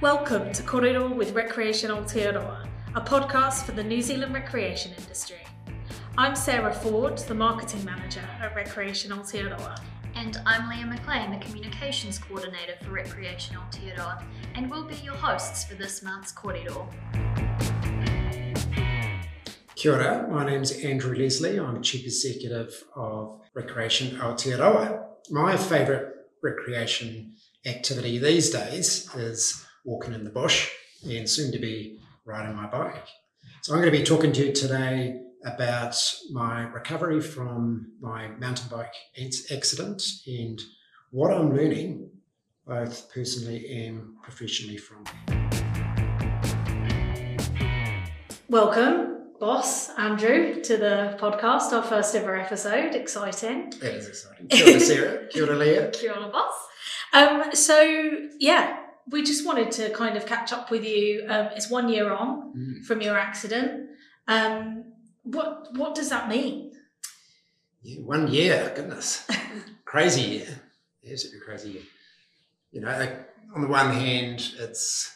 Welcome to Korero with Recreation Aotearoa, a podcast for the New Zealand recreation industry. I'm Sarah Ford, the Marketing Manager at Recreation Aotearoa. And I'm Leah McLean, the Communications Coordinator for Recreation Aotearoa, and we'll be your hosts for this month's Korero. Kia ora, my name's Andrew Leslie. I'm Chief Executive of Recreation Aotearoa. My favourite recreation activity these days is walking in the bush and soon to be riding my bike. So I'm going to be talking to you today about my recovery from my mountain bike accident and what I'm learning both personally and professionally from. Welcome, boss Andrew, to the podcast, our first ever episode. Exciting. That is exciting. Kia ora, Sarah. Kia ora, Leah. Kia ora, boss. Um, so, yeah, we just wanted to kind of catch up with you. Um, it's one year on Mm. from your accident. Um, what what does that mean? Yeah, one year, goodness. crazy year. Absolutely crazy year. You know, like, on the one hand, it's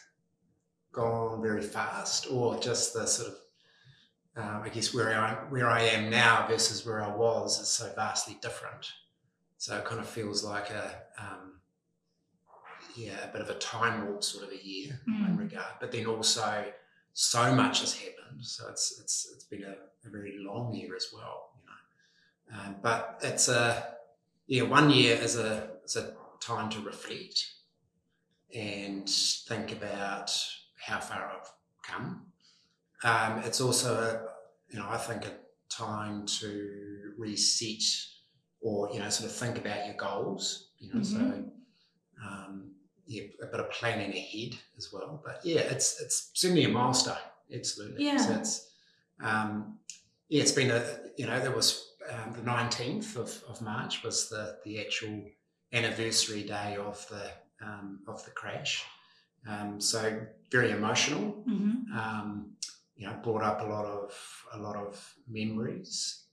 gone very fast, or just the sort of, um, I guess, where I, where I am now versus where I was is so vastly different. So it kind of feels like a, um, yeah, a bit of a time warp sort of a year in Mm. regard. But then also, so much has happened. So it's it's it's been a, a very long year as well. You know, um, but it's a yeah, one year is a is a time to reflect and think about how far I've come. Um, it's also a you know I think a time to reset or you know sort of think about your goals. You know, so um, yeah, a bit of planning ahead as well. But yeah, it's it's certainly a milestone. Absolutely. Yeah. So it's um, yeah, it's been a you know there was um, the nineteenth of, of March was the the actual anniversary day of the um, of the crash. Um, so very emotional. Mm-hmm. Um, you know, brought up a lot of a lot of memories,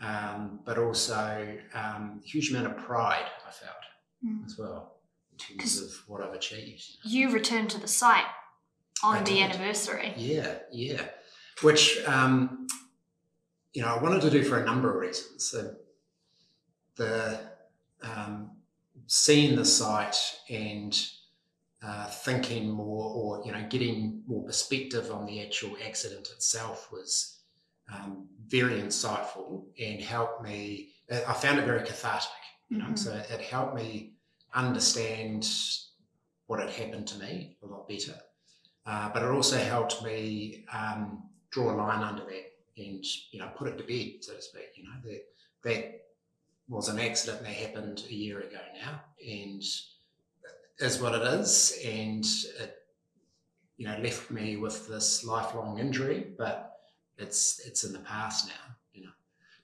um, but also um, huge amount of pride. I felt Mm. as well in terms of what I've achieved. You returned to the site on I the did. anniversary. Yeah, yeah. Which um, you know I wanted to do for a number of reasons. So the um, seeing the site and uh, thinking more, or you know, getting more perspective on the actual accident itself was um, very insightful and helped me. I found it very cathartic. You know, Mhm. so it helped me understand what had happened to me a lot better. Uh, but it also helped me um, draw a line under that and you know put it to bed, so to speak. You know that that was an accident that happened a year ago now, and is what it is, and it you know left me with this lifelong injury, but it's it's in the past now. You know,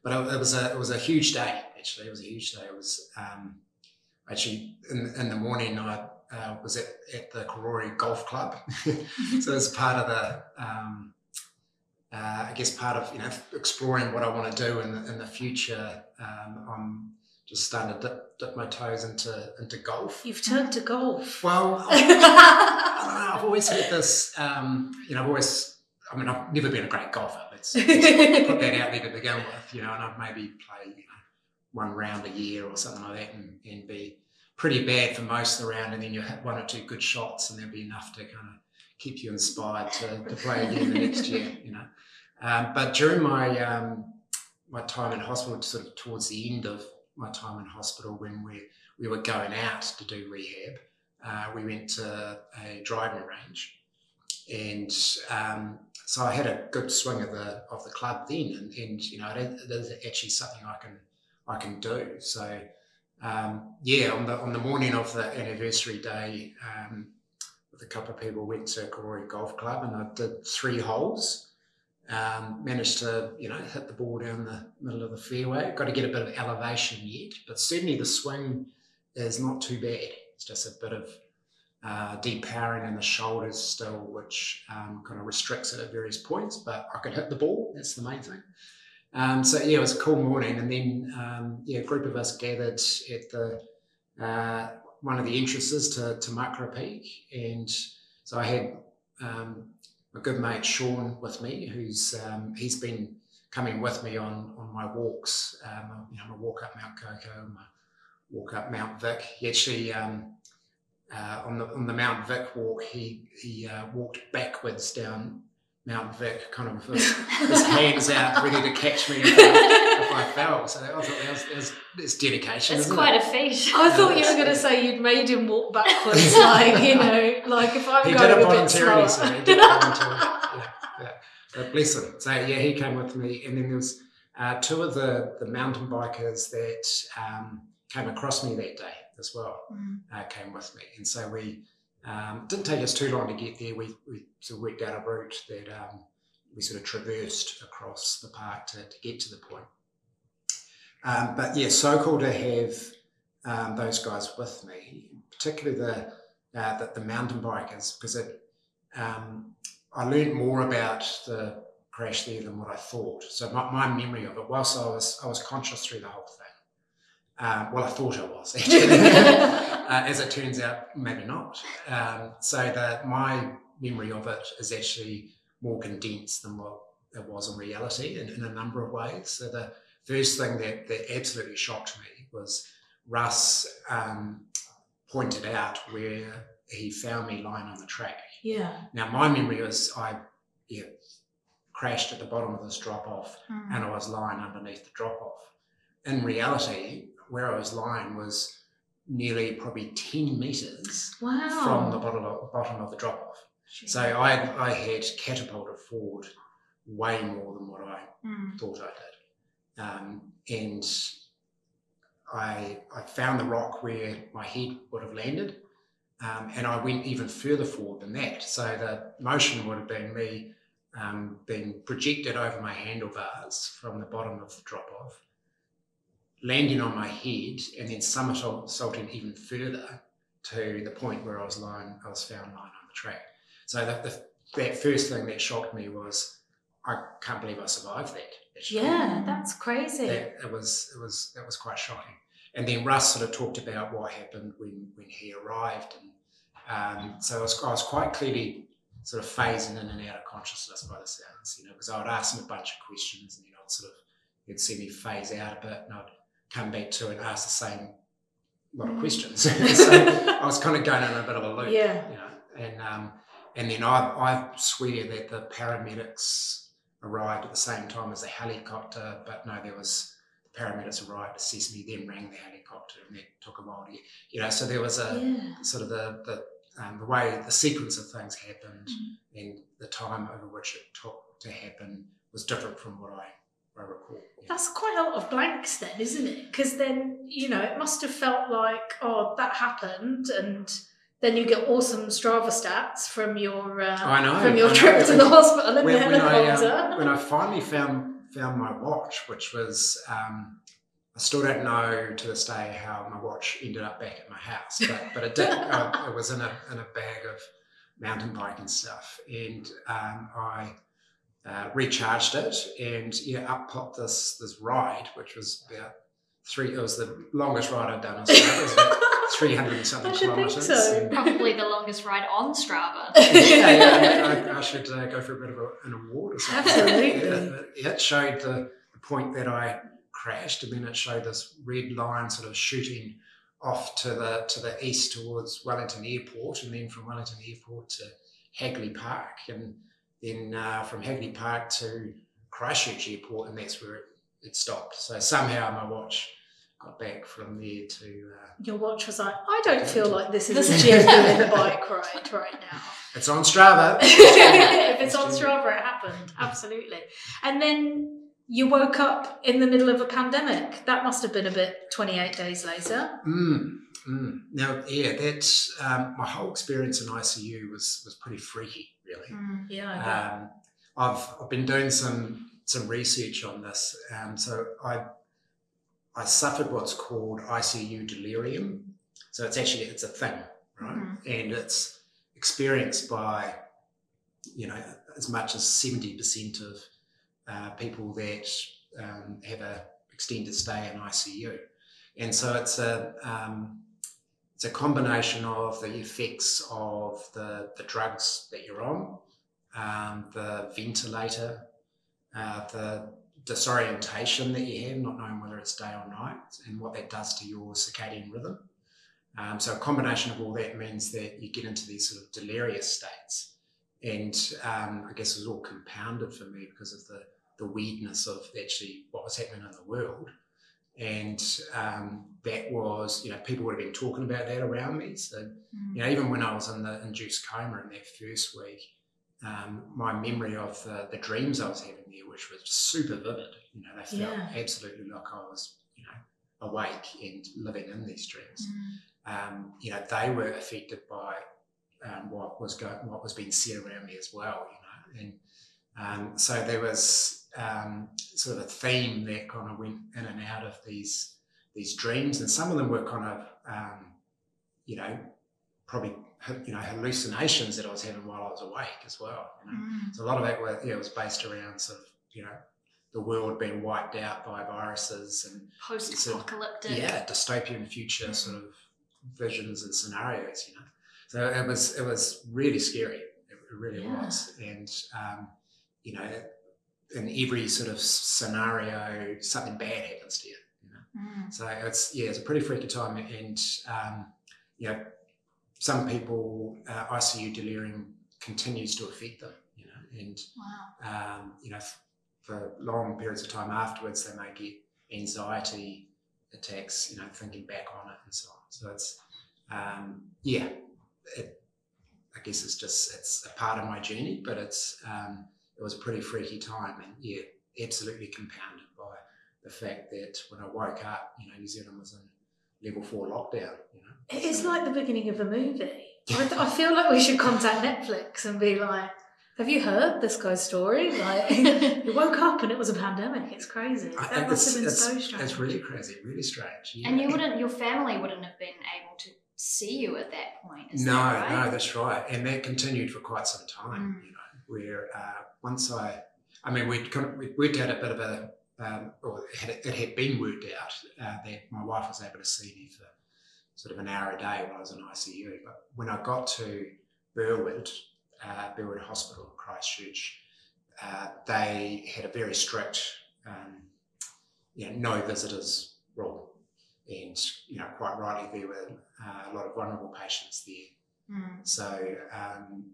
but it, it was a it was a huge day. Actually, it was a huge day. It was um, actually in in the morning. I uh, was at, at the Karori Golf Club. so as part of the, um, uh, I guess part of you know exploring what I want to do in the, in the future. Um, I'm just starting to dip, dip my toes into into golf. You've turned to golf. Well, I don't know. I've always had this. Um, you know, I've always. I mean, I've never been a great golfer. Let's, let's put that out there to begin with. You know, and I'd maybe play you know one round a year or something like that, and, and be pretty bad for most of the round, and then you hit one or two good shots, and there'll be enough to kind of keep you inspired to, to play again the next year. You know, um, but during my um, my time in hospital, sort of towards the end of my time in hospital, when we we were going out to do rehab, uh, we went to a driving range, and um, so I had a good swing of the of the club then, and, and you know it is, it is actually something I can I can do. So um, yeah, on the on the morning of the anniversary day, um, with a couple of people went to Karori Golf Club, and I did three holes. Um, managed to you know hit the ball down the middle of the fairway. Got to get a bit of elevation yet, but certainly the swing is not too bad. It's just a bit of uh, depowering in the shoulders still, which um, kind of restricts it at various points. But I could hit the ball. That's the main thing. Um, so yeah, it was a cool morning, and then um, yeah, a group of us gathered at the uh, one of the entrances to to Makara Peak, and So I had um, a good mate Sean with me, who's um, he's been coming with me on on my walks. Um, you know, my walk up Mount Kaukau, my walk up Mount Vic. He actually um, uh, on the on the Mount Vic walk, he he uh, walked backwards down Mount Vic, kind of with his hands out, ready to catch me if I, if I fell. So I thought that was, that was it's dedication. It's isn't quite it? a feat. I thought you were going to say you'd made him walk backwards, like you know, like if I'm he going did it a bit slower. so he did it voluntarily. Yeah, yeah. But bless him. So yeah, he came with me, and then there was uh, two of the the mountain bikers that um, came across me that day as well. Mm. Uh, came with me, and so we um, didn't take us too long to get there. We we sort of worked out a route that um, we sort of traversed across the park to, to get to the point. Um, but yeah, so cool to have um, those guys with me, particularly the uh, the, the mountain bikers, because it um, I learned more about the crash there than what I thought. So my, my memory of it, whilst I was I was conscious through the whole thing. Um, well, I thought I was actually. uh, as it turns out, maybe not. Um, so that my memory of it is actually more condensed than what it was in reality in, in a number of ways. So the first thing that, that absolutely shocked me was Russ um, pointed out where he found me lying on the track. Yeah. Now my memory is I yeah, crashed at the bottom of this drop off Mm. and I was lying underneath the drop off. In reality, where I was lying was nearly probably 10 meters Wow. from the bottom of, bottom of the drop off. So I, I had catapulted forward way more than what I Mm. thought I did. Um, and I, I found the rock where my head would have landed. Um, and I went even further forward than that. So the motion would have been me um, being projected over my handlebars from the bottom of the drop off, landing on my head, and then somersaulting even further to the point where I was lying, I was found lying on the track. So the, the, that first thing that shocked me was I can't believe I survived that. actually. Yeah, that's crazy. That it was it was that was quite shocking. And then Russ sort of talked about what happened when when he arrived, and um, so I was, I was quite clearly sort of phasing in and out of consciousness by the sounds, you know, because I would ask him a bunch of questions, and then I'd sort of he'd see me phase out a bit, and I'd come back to and ask the same lot of questions. so I was kind of going in a bit of a loop, Yeah. you know, and um, and then I I swear that the paramedics arrived at the same time as the helicopter, but no, there was the paramedics arrived, assessed me, then rang the helicopter, and that took a while to get, you know, so there was a Yeah. sort of the the um, the way the sequence of things happened and the time over which it took to happen was different from what I, I recall. That's quite a lot of blanks then, isn't it? Because then, you know, it must have felt like, oh, that happened, and then you get awesome Strava stats from your uh, I know, from your I trip to the hospital in when, the when I, um, when I finally found found my watch, which was um, I still don't know to this day how my watch ended up back at my house, but but it did. uh, it was in a in a bag of mountain biking stuff, and um, I. Uh, recharged it and yeah, up popped this this ride, which was about three. It was the longest ride I'd done. in Australia. It was about three hundred and something I should think kilometres. so. and- Probably the longest ride on Strava. yeah, yeah, I, I should uh, go for a bit of a, an award or something. Absolutely. Yeah, it showed the, the point that I crashed, and then it showed this red line sort of shooting off to the to the east towards Wellington Airport, and then from Wellington Airport to Hagley Park, and then uh, from Hagley Park to Christchurch Airport, and that's where it, it stopped. So somehow my watch got back from there to. Uh, Your watch was like, I don't feel like this is a genuine bike ride right now. it's on Strava. if it's on Strava, it happened. Absolutely. And then you woke up in the middle of a pandemic. That must have been a bit 28 days later. Mm, mm. Now, yeah, that's um, my whole experience in ICU was was pretty freaky, really. Mm. Yeah, I um, I've I've been doing some some research on this, and so I I suffered what's called ICU delirium. So it's actually it's a thing, right? Mhm. And it's experienced by you know as much as seventy percent of uh, people that um, have a extended stay in ICU, and so it's a um, it's a combination of the effects of the, the drugs that you're on, um, the ventilator, uh, the disorientation that you have, not knowing whether it's day or night, and what that does to your circadian rhythm. Um, so a combination of all that means that you get into these sort of delirious states. And um, I guess it was all compounded for me because of the, the weirdness of actually what was happening in the world. And um, that was, you know, people would have been talking about that around me. So, Mm. you know, even when I was in the induced coma in that first week, um, my memory of the, the dreams I was having there, which was super vivid, you know, they felt Yeah. absolutely like I was, you know, awake and living in these dreams. Mm. Um, you know, they were affected by um, what was going, what was being said around me as well, you know, and um, so there was um, sort of a theme that kind of went in and out of these these dreams, and some of them were kind of, um, you know, probably you know hallucinations that I was having while I was awake as well. You know? Mm. So a lot of that was, yeah, was based around sort of, you know, the world being wiped out by viruses and Post-apocalyptic. yeah, dystopian future sort of visions and scenarios, you know. So it was it was really scary. It really Yeah. was, and um, you know, in every sort of scenario, something bad happens to you. You know, Mm. so it's yeah, it's a pretty freaky time, and um, you know, some people uh, ICU delirium continues to affect them. You know, and Wow. um, you know, f- for long periods of time afterwards, they may get anxiety attacks, you know, thinking back on it and so on. So it's, um, yeah, it, I guess it's just, it's a part of my journey, but it's, um, it was a pretty freaky time and yeah, absolutely compounded by the fact that when I woke up, you know, New Zealand was in level four lockdown, you know. It is So- like the beginning of a movie. I, th- I feel like we should contact Netflix and be like, "Have you heard this guy's story? Like, he woke up and it was a pandemic. It's crazy. I That think must it's, have been it's, so strange. it's really crazy, really strange. Yeah. And you wouldn't, your family wouldn't have been able to see you at that point. Is no, that right? no, that's right, and that continued for quite some time. Mm. You know, where uh, once I, I mean, we'd kind of, we'd worked out a bit of a, um, or it had, it had been worked out uh, that my wife was able to see me for sort of an hour a day while I was in ICU. But when I got to Burwood, uh, Burwood Hospital, Christchurch, uh, they had a very strict, um, you know, no visitors rule. And, you know, quite rightly, there were uh, a lot of vulnerable patients there. Mm. So, um,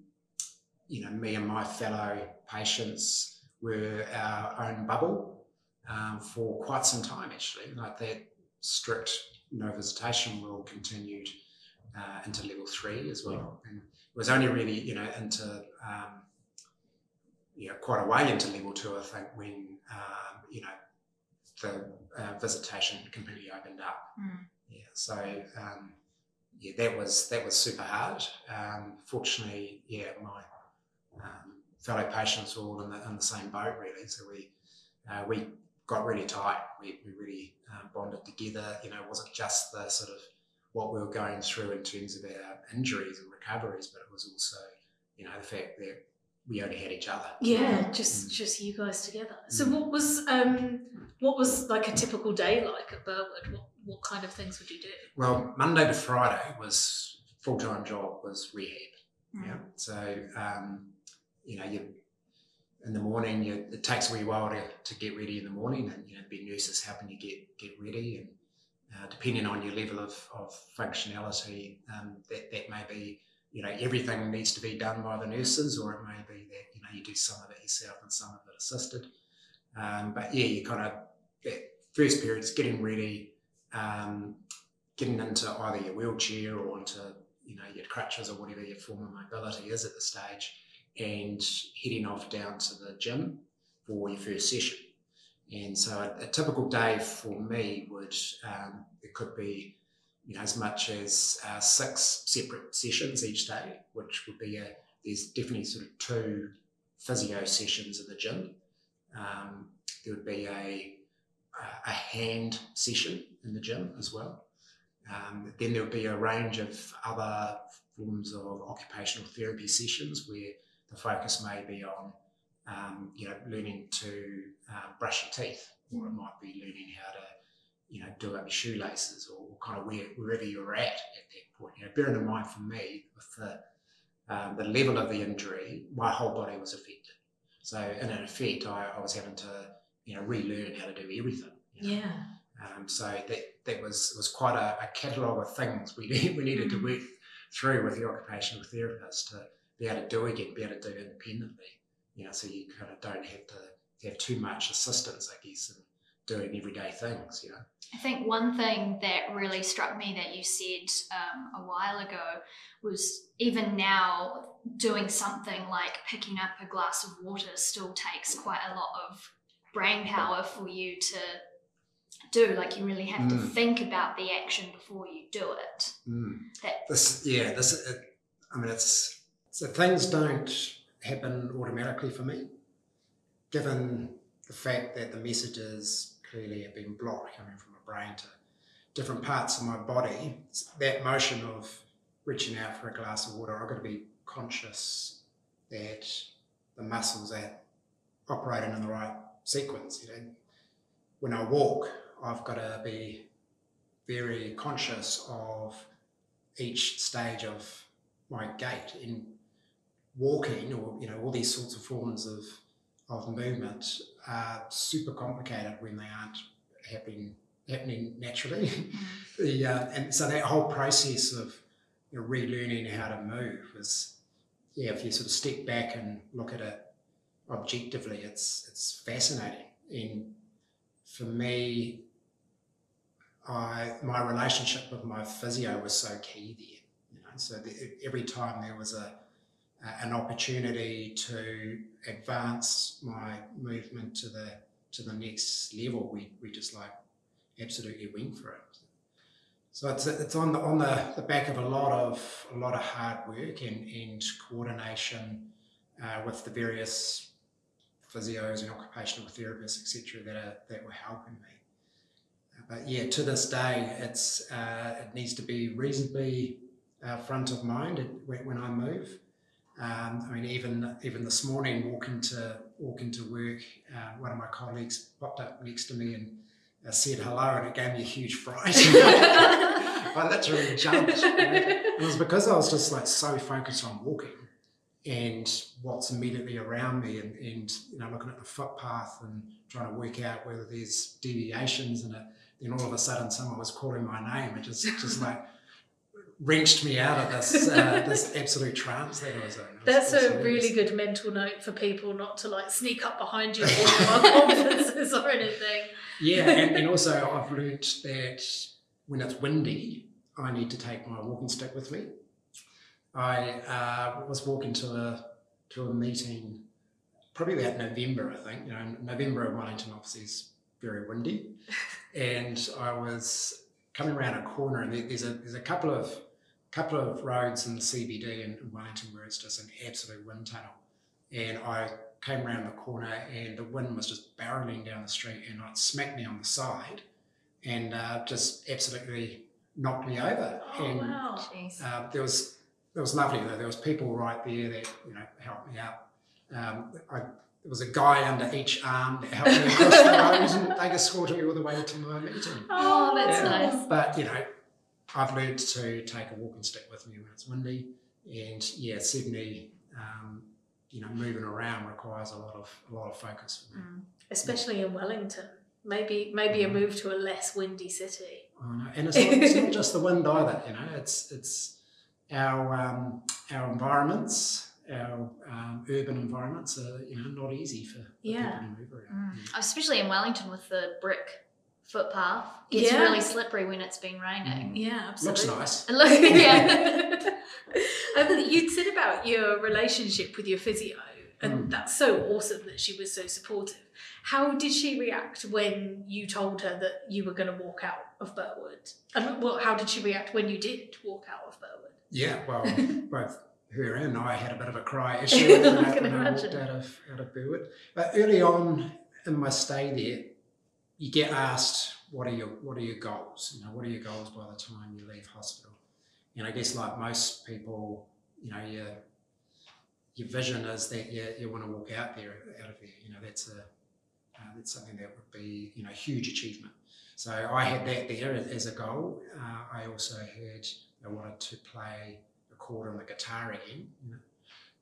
you know, me and my fellow patients were our own bubble um, for quite some time, actually. Like that strict no visitation rule continued uh, into level three as well. And it was only really, you know, into, um, you know, quite a way into level two, I think, when, um, you know, the uh, visitation completely opened up. Mm. Yeah, so um, yeah, that was that was super hard. Um, fortunately, yeah, my um, fellow patients were all in the, in the same boat really. So we uh, we got really tight. We, we really uh, bonded together. You know, it wasn't just the sort of what we were going through in terms of our injuries and recoveries, but it was also you know the fact that we only had each other. Yeah, just Mm. just you guys together. So Mm. what was um what was like a typical day like at Burwood? What what kind of things would you do? Well, Monday to Friday was full time job was rehab. Mm. Yeah. So, um, you know, you in the morning, you, it takes a wee while to, to get ready in the morning, and you know, be nurses helping you get get ready, and uh, depending on your level of, of functionality, um, that that may be, you know, everything needs to be done by the nurses, or it may be that you know you do some of it yourself and some of it assisted. Um, but yeah, you kind of that first period is getting ready, um, getting into either your wheelchair or into you know your crutches or whatever your form of mobility is at the stage, and heading off down to the gym for your first session. And so a, a typical day for me would um, it could be you know as much as uh, six separate sessions each day, which would be a there's definitely sort of two physio sessions in the gym. Um, there would be a a hand session in the gym as well. Um, then there would be a range of other forms of occupational therapy sessions where the focus may be on, um, you know, learning to uh, brush your teeth, or it might be learning how to you know, do up your shoelaces or, kind of where, wherever you're at at that point. You know, bearing in mind for me, with the um, the level of the injury, my whole body was affected. So in effect, I, I was having to, you know, relearn how to do everything. you know. Yeah. Um, so that that was was quite a, a catalogue of things we we needed to work through with the occupational therapist to be able to do again, be able to do independently. You know, so you kind of don't have to have too much assistance, I guess, in doing everyday things. You know. I think one thing that really struck me that you said um, a while ago was even now doing something like picking up a glass of water still takes quite a lot of brain power for you to do. Like you really have to Mm. think about the action before you do it. That This, yeah, this. It, I mean, it's so things don't happen automatically for me, given the fact that the messages clearly have been blocked coming from my brain to different parts of my body. That motion of reaching out for a glass of water, I've got to be conscious that the muscles are operating in the right sequence. You know, when I walk, I've got to be very conscious of each stage of my gait in walking or you know all these sorts of forms of of movement are super complicated when they aren't happening happening naturally. The uh, and so that whole process of you know, relearning how to move was yeah if you sort of step back and look at it objectively it's it's fascinating. And for me I my relationship with my physio was so key there. You know, so the, every time there was a, a an opportunity to advance my movement to the to the next level, we, we just like absolutely went for it. So it's it's on the on the, the back of a lot of a lot of hard work and, and coordination uh, with the various physios and occupational therapists, etc., that are that were helping me but yeah, to this day, it's uh, it needs to be reasonably uh, front of mind when I move. Um, I mean, even even this morning, walking to walking to work, uh, one of my colleagues popped up next to me and uh, said hello, and it gave me a huge fright. I literally jumped. It was because I was just like so focused on walking and what's immediately around me, and, and you know, looking at the footpath and trying to work out whether there's deviations in it then all of a sudden someone was calling my name. It just just like wrenched me out of this uh, this absolute trance that I was in. Was- That's was a really good mental note for people not to like sneak up behind you our conferences or anything. Yeah, and, and also I've learnt that when it's windy, I need to take my walking stick with me. I uh, was walking to a to a meeting probably about November, I think. You know, November in Wellington obviously is very windy, and I was coming around a corner, and there- there's a there's a couple of couple of roads in the CBD in Wellington where it's just an absolute wind tunnel, and I came around the corner and the wind was just barreling down the street and it smacked me on the side and uh, just absolutely knocked me over. Oh and wow. Uh, there was it was lovely though. There was people right there that you know helped me out. Um, I, there was a guy under each arm that helped me across the road and they escorted me all the way to my meeting. Oh, that's Yeah. nice. But you know, I've learned to take a walking stick with me when it's windy, and yeah, certainly, um, you know, moving around requires a lot of a lot of focus for me. Mm. Especially in Wellington. Maybe maybe a Mhm. move to a less windy city. I know. And it's not, it's not just the wind either. You know, it's it's our um, our environments, our um, urban environments are you know not easy for, for Yeah. people to move around. Mm. Especially in Wellington with the brick footpath. It's Yeah. really slippery when it's been raining. Yeah, absolutely. Looks nice. And look, yeah. um, you'd said about your relationship with your physio, and Mm. that's so awesome that she was so supportive. How did she react when you told her that you were going to walk out of Burwood? And well, how did she react when you did walk out of Burwood? Yeah, well, both her and I had a bit of a cry issue when I I, when I walked out of out of Burwood. But early on in my stay there, you get asked what are your what are your goals? You know, what are your goals by the time you leave hospital? And I guess like most people, you know, your your vision is that you, you want to walk out there out of there. You know, that's a uh, that's something that would be you know a huge achievement. So I had that there as a goal. Uh, I also had I wanted to play the chord on the guitar again. You know.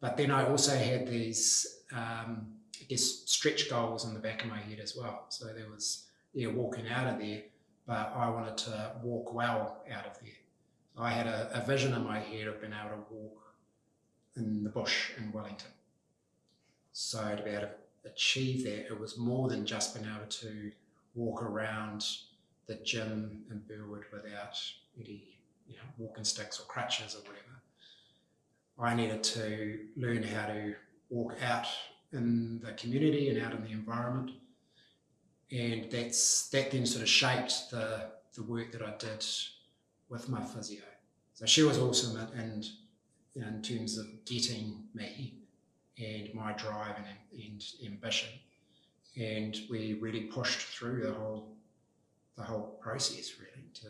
But then I also had these, um, I guess, stretch goals in the back of my head as well. So there was, yeah, walking out of there, but I wanted to walk well out of there. I had a, a vision in my head of being able to walk in the bush in Wellington. So to be able to achieve that, it was more than just being able to walk around the gym in Burwood without any you know, walking sticks or crutches or whatever. I needed to learn how to walk out in the community and out in the environment. And that's that then sort of shaped the, the work that I did with my physio. So she was awesome and in terms of getting me and my drive and, and ambition. And we really pushed through the whole the whole process really to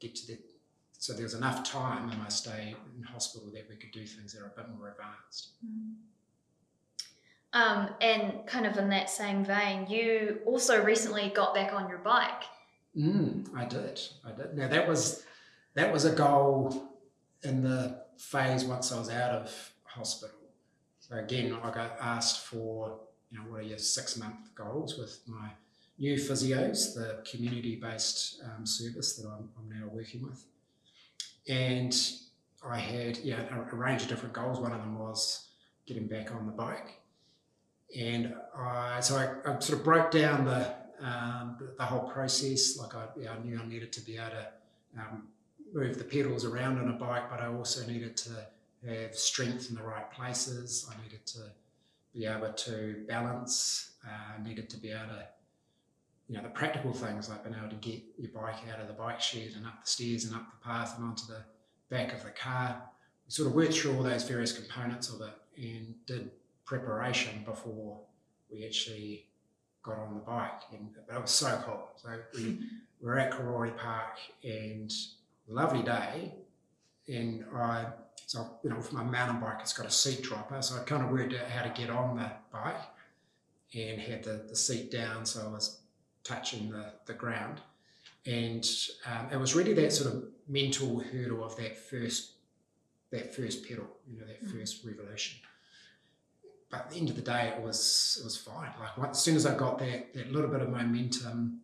get to that. So there was enough time in my stay in hospital that we could do things that are a bit more advanced. Mm-hmm. Um, and kind of in that same vein, you also recently got back on your bike. Mm, I did. I did. Now that was that was a goal in the phase once I was out of hospital. So again, I got asked for you know what are your six month goals with my new physios, the community based um, service that I'm, I'm, now working with. And I had yeah, a, a, range of different goals. One of them was getting back on the bike. And I, so I, I sort of broke down the, um, the, whole process. Like I, yeah, I knew I needed to be able to um, move the pedals around on a bike, but I also needed to have strength in the right places. I needed to be able to balance. I uh, needed to be able to you know, the practical things like being able to get your bike out of the bike shed and up the stairs and up the path and onto the back of the car. We sort of worked through all those various components of it and did preparation before we actually got on the bike. And but it was so cool. So we were at Karori Park and lovely day. And I so you know, with my mountain bike, it's got a seat dropper, so I kind of worked out how to get on the bike and had the, the seat down, so I was touching the, the ground. And um, it was really that sort of mental hurdle of that first that first pedal, you know, that mm. first revolution. But at the end of the day, it was it was fine. Like as soon as I got that that little bit of momentum,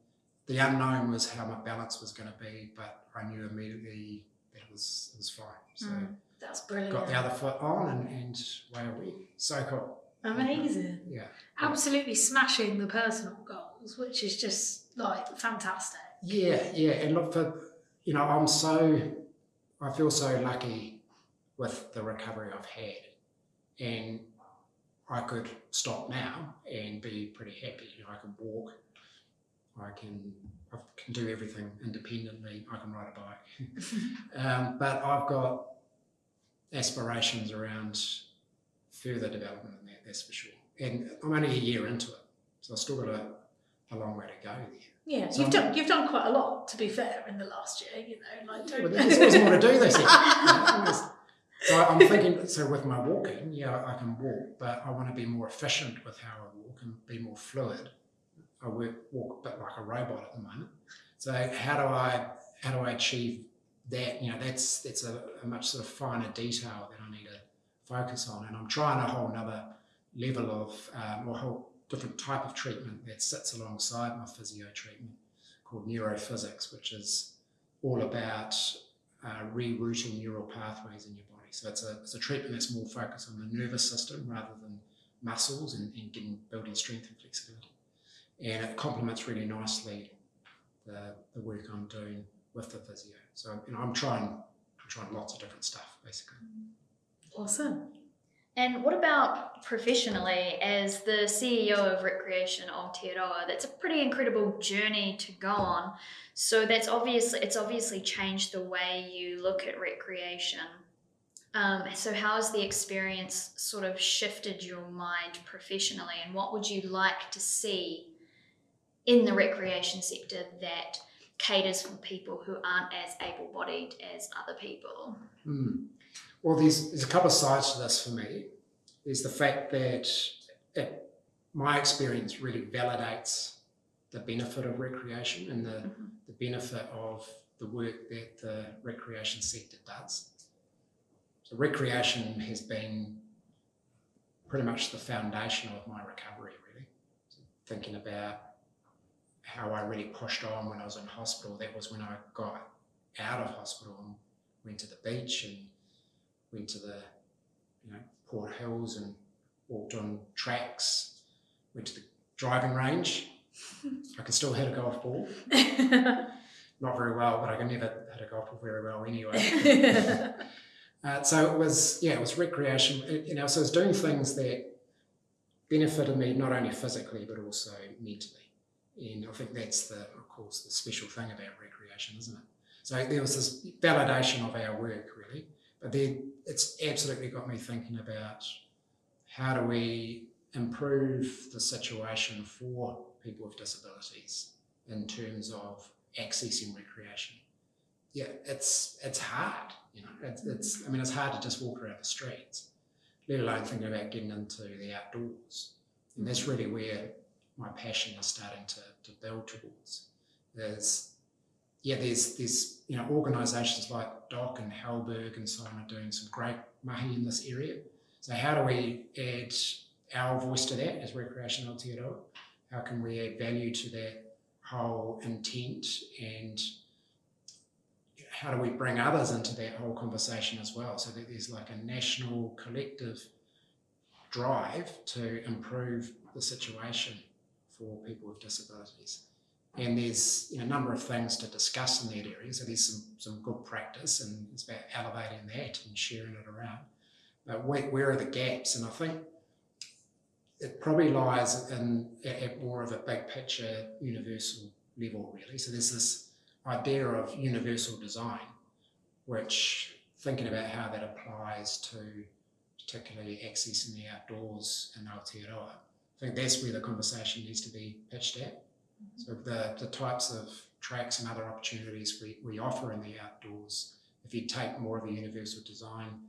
the unknown was how my balance was going to be, but I knew immediately that it was it was fine. So mm, that's brilliant. Got the other foot on, and and away we so cool. Amazing. Yeah. Absolutely smashing the personal goals, which is just like fantastic. Yeah, yeah. And look for you know, I'm so I feel so lucky with the recovery I've had. And I could stop now and be pretty happy. You know, I can walk, I can I can do everything independently. I can ride a bike, um, but I've got aspirations around further development in that, that's for sure. And I'm only a year into it, so I've still got a, a long way to go there. Yeah, so you've I'm, done you've done quite a lot to be fair in the last year. You know, like well, there's always more to do. Say. so I'm thinking. So with my walking, yeah, I can walk, but I want to be more efficient with how I walk and be more fluid. I work walk a bit like a robot at the moment. So how do I how do I achieve that? You know, that's that's a, a much sort of finer detail that I need to focus on. And I'm trying a whole another level of, um, or a whole different type of treatment that sits alongside my physio treatment called neurophysics, which is all about uh, rerouting neural pathways in your body. So it's a, it's a treatment that's more focused on the nervous system rather than muscles and, and getting building strength and flexibility. And it complements really nicely the, the work I'm doing with the physio. So you know, I'm trying I'm trying lots of different stuff basically. Awesome. And what about professionally, as the CEO of Recreation Aotearoa? That's a pretty incredible journey to go on. So that's obviously it's obviously changed the way you look at recreation. Um, so how has the experience sort of shifted your mind professionally, and what would you like to see in the recreation sector that caters for people who aren't as able-bodied as other people? Mm. Well, there's, there's a couple of sides to this for me. There's the fact that it, my experience really validates the benefit of recreation and the, Mm-hmm. the benefit of the work that the recreation sector does. So recreation has been pretty much the foundation of my recovery, really. So thinking about how I really pushed on when I was in hospital, that was when I got out of hospital and went to the beach and went to the you know Port Hills and walked on tracks, went to the driving range. I can still hit a golf ball, not very well, but I can never hit a golf ball very well anyway. Uh, so it was, yeah, it was recreation. It- you know, so I was doing things that benefited me not only physically but also mentally. And I think that's the, of course, the special thing about recreation, isn't it? So there was this validation of our work, really. But then it's absolutely got me thinking about how do we improve the situation for people with disabilities in terms of accessing recreation. Yeah, it's it's hard, you know. It's, it's I mean, it's hard to just walk around the streets, let alone thinking about getting into the outdoors. And that's really where my passion is starting to, to build towards. There's yeah, there's there's you know organisations like DOC and Halberg and so on are doing some great mahi in this area. So how do we add our voice to that as Recreation Aotearoa? How can we add value to that whole intent and how do we bring others into that whole conversation as well? So that there's like a national collective drive to improve the situation for people with disabilities. And there's you know, a number of things to discuss in that area. So there's some, some good practice and it's about elevating that and sharing it around. But where, where are the gaps? And i think it probably lies in at, at more of a big picture universal level really. So there's this idea of universal design, which thinking about how that applies to particularly accessing the outdoors in Aotearoa, I think that's where the conversation needs to be pitched at. Mm-hmm. So the, the types of tracks and other opportunities we, we offer in the outdoors, if you take more of a universal design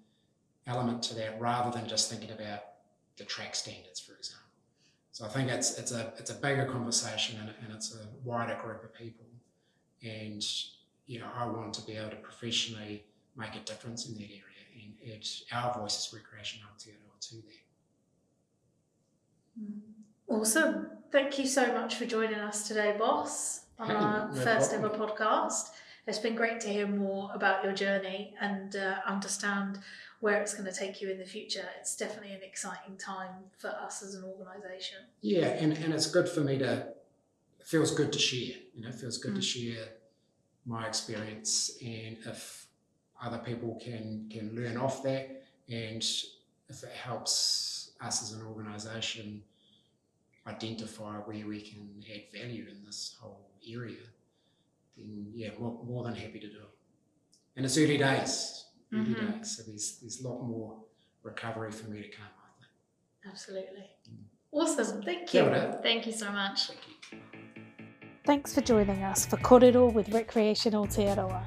element to that rather than just thinking about the track standards, for example. So I think it's it's a it's a bigger conversation and, and it's a wider group of people and you know I want to be able to professionally make a difference in that area and add our voice as recreation Aotearoa to that. Awesome. Thank you so much for joining us today, boss, on Hey, our no first problem. ever podcast. It's been great to hear more about your journey and uh, understand where it's going to take you in the future. It's definitely an exciting time for us as an organisation. Yeah, and, and it's good for me to feels good to share, you know, it feels good to share my experience and if other people can can learn off that and if it helps us as an organisation identify where we can add value in this whole area, then yeah, more, more than happy to do it. And it's early days, early Mhm. days, so there's there's a lot more recovery for me to come, I think. Absolutely. Awesome. Thank you. Thank you so much. Thank you. Thanks for joining us for Korero with Recreation Aotearoa.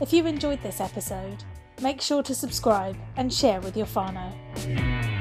If you enjoyed this episode, make sure to subscribe and share with your whānau.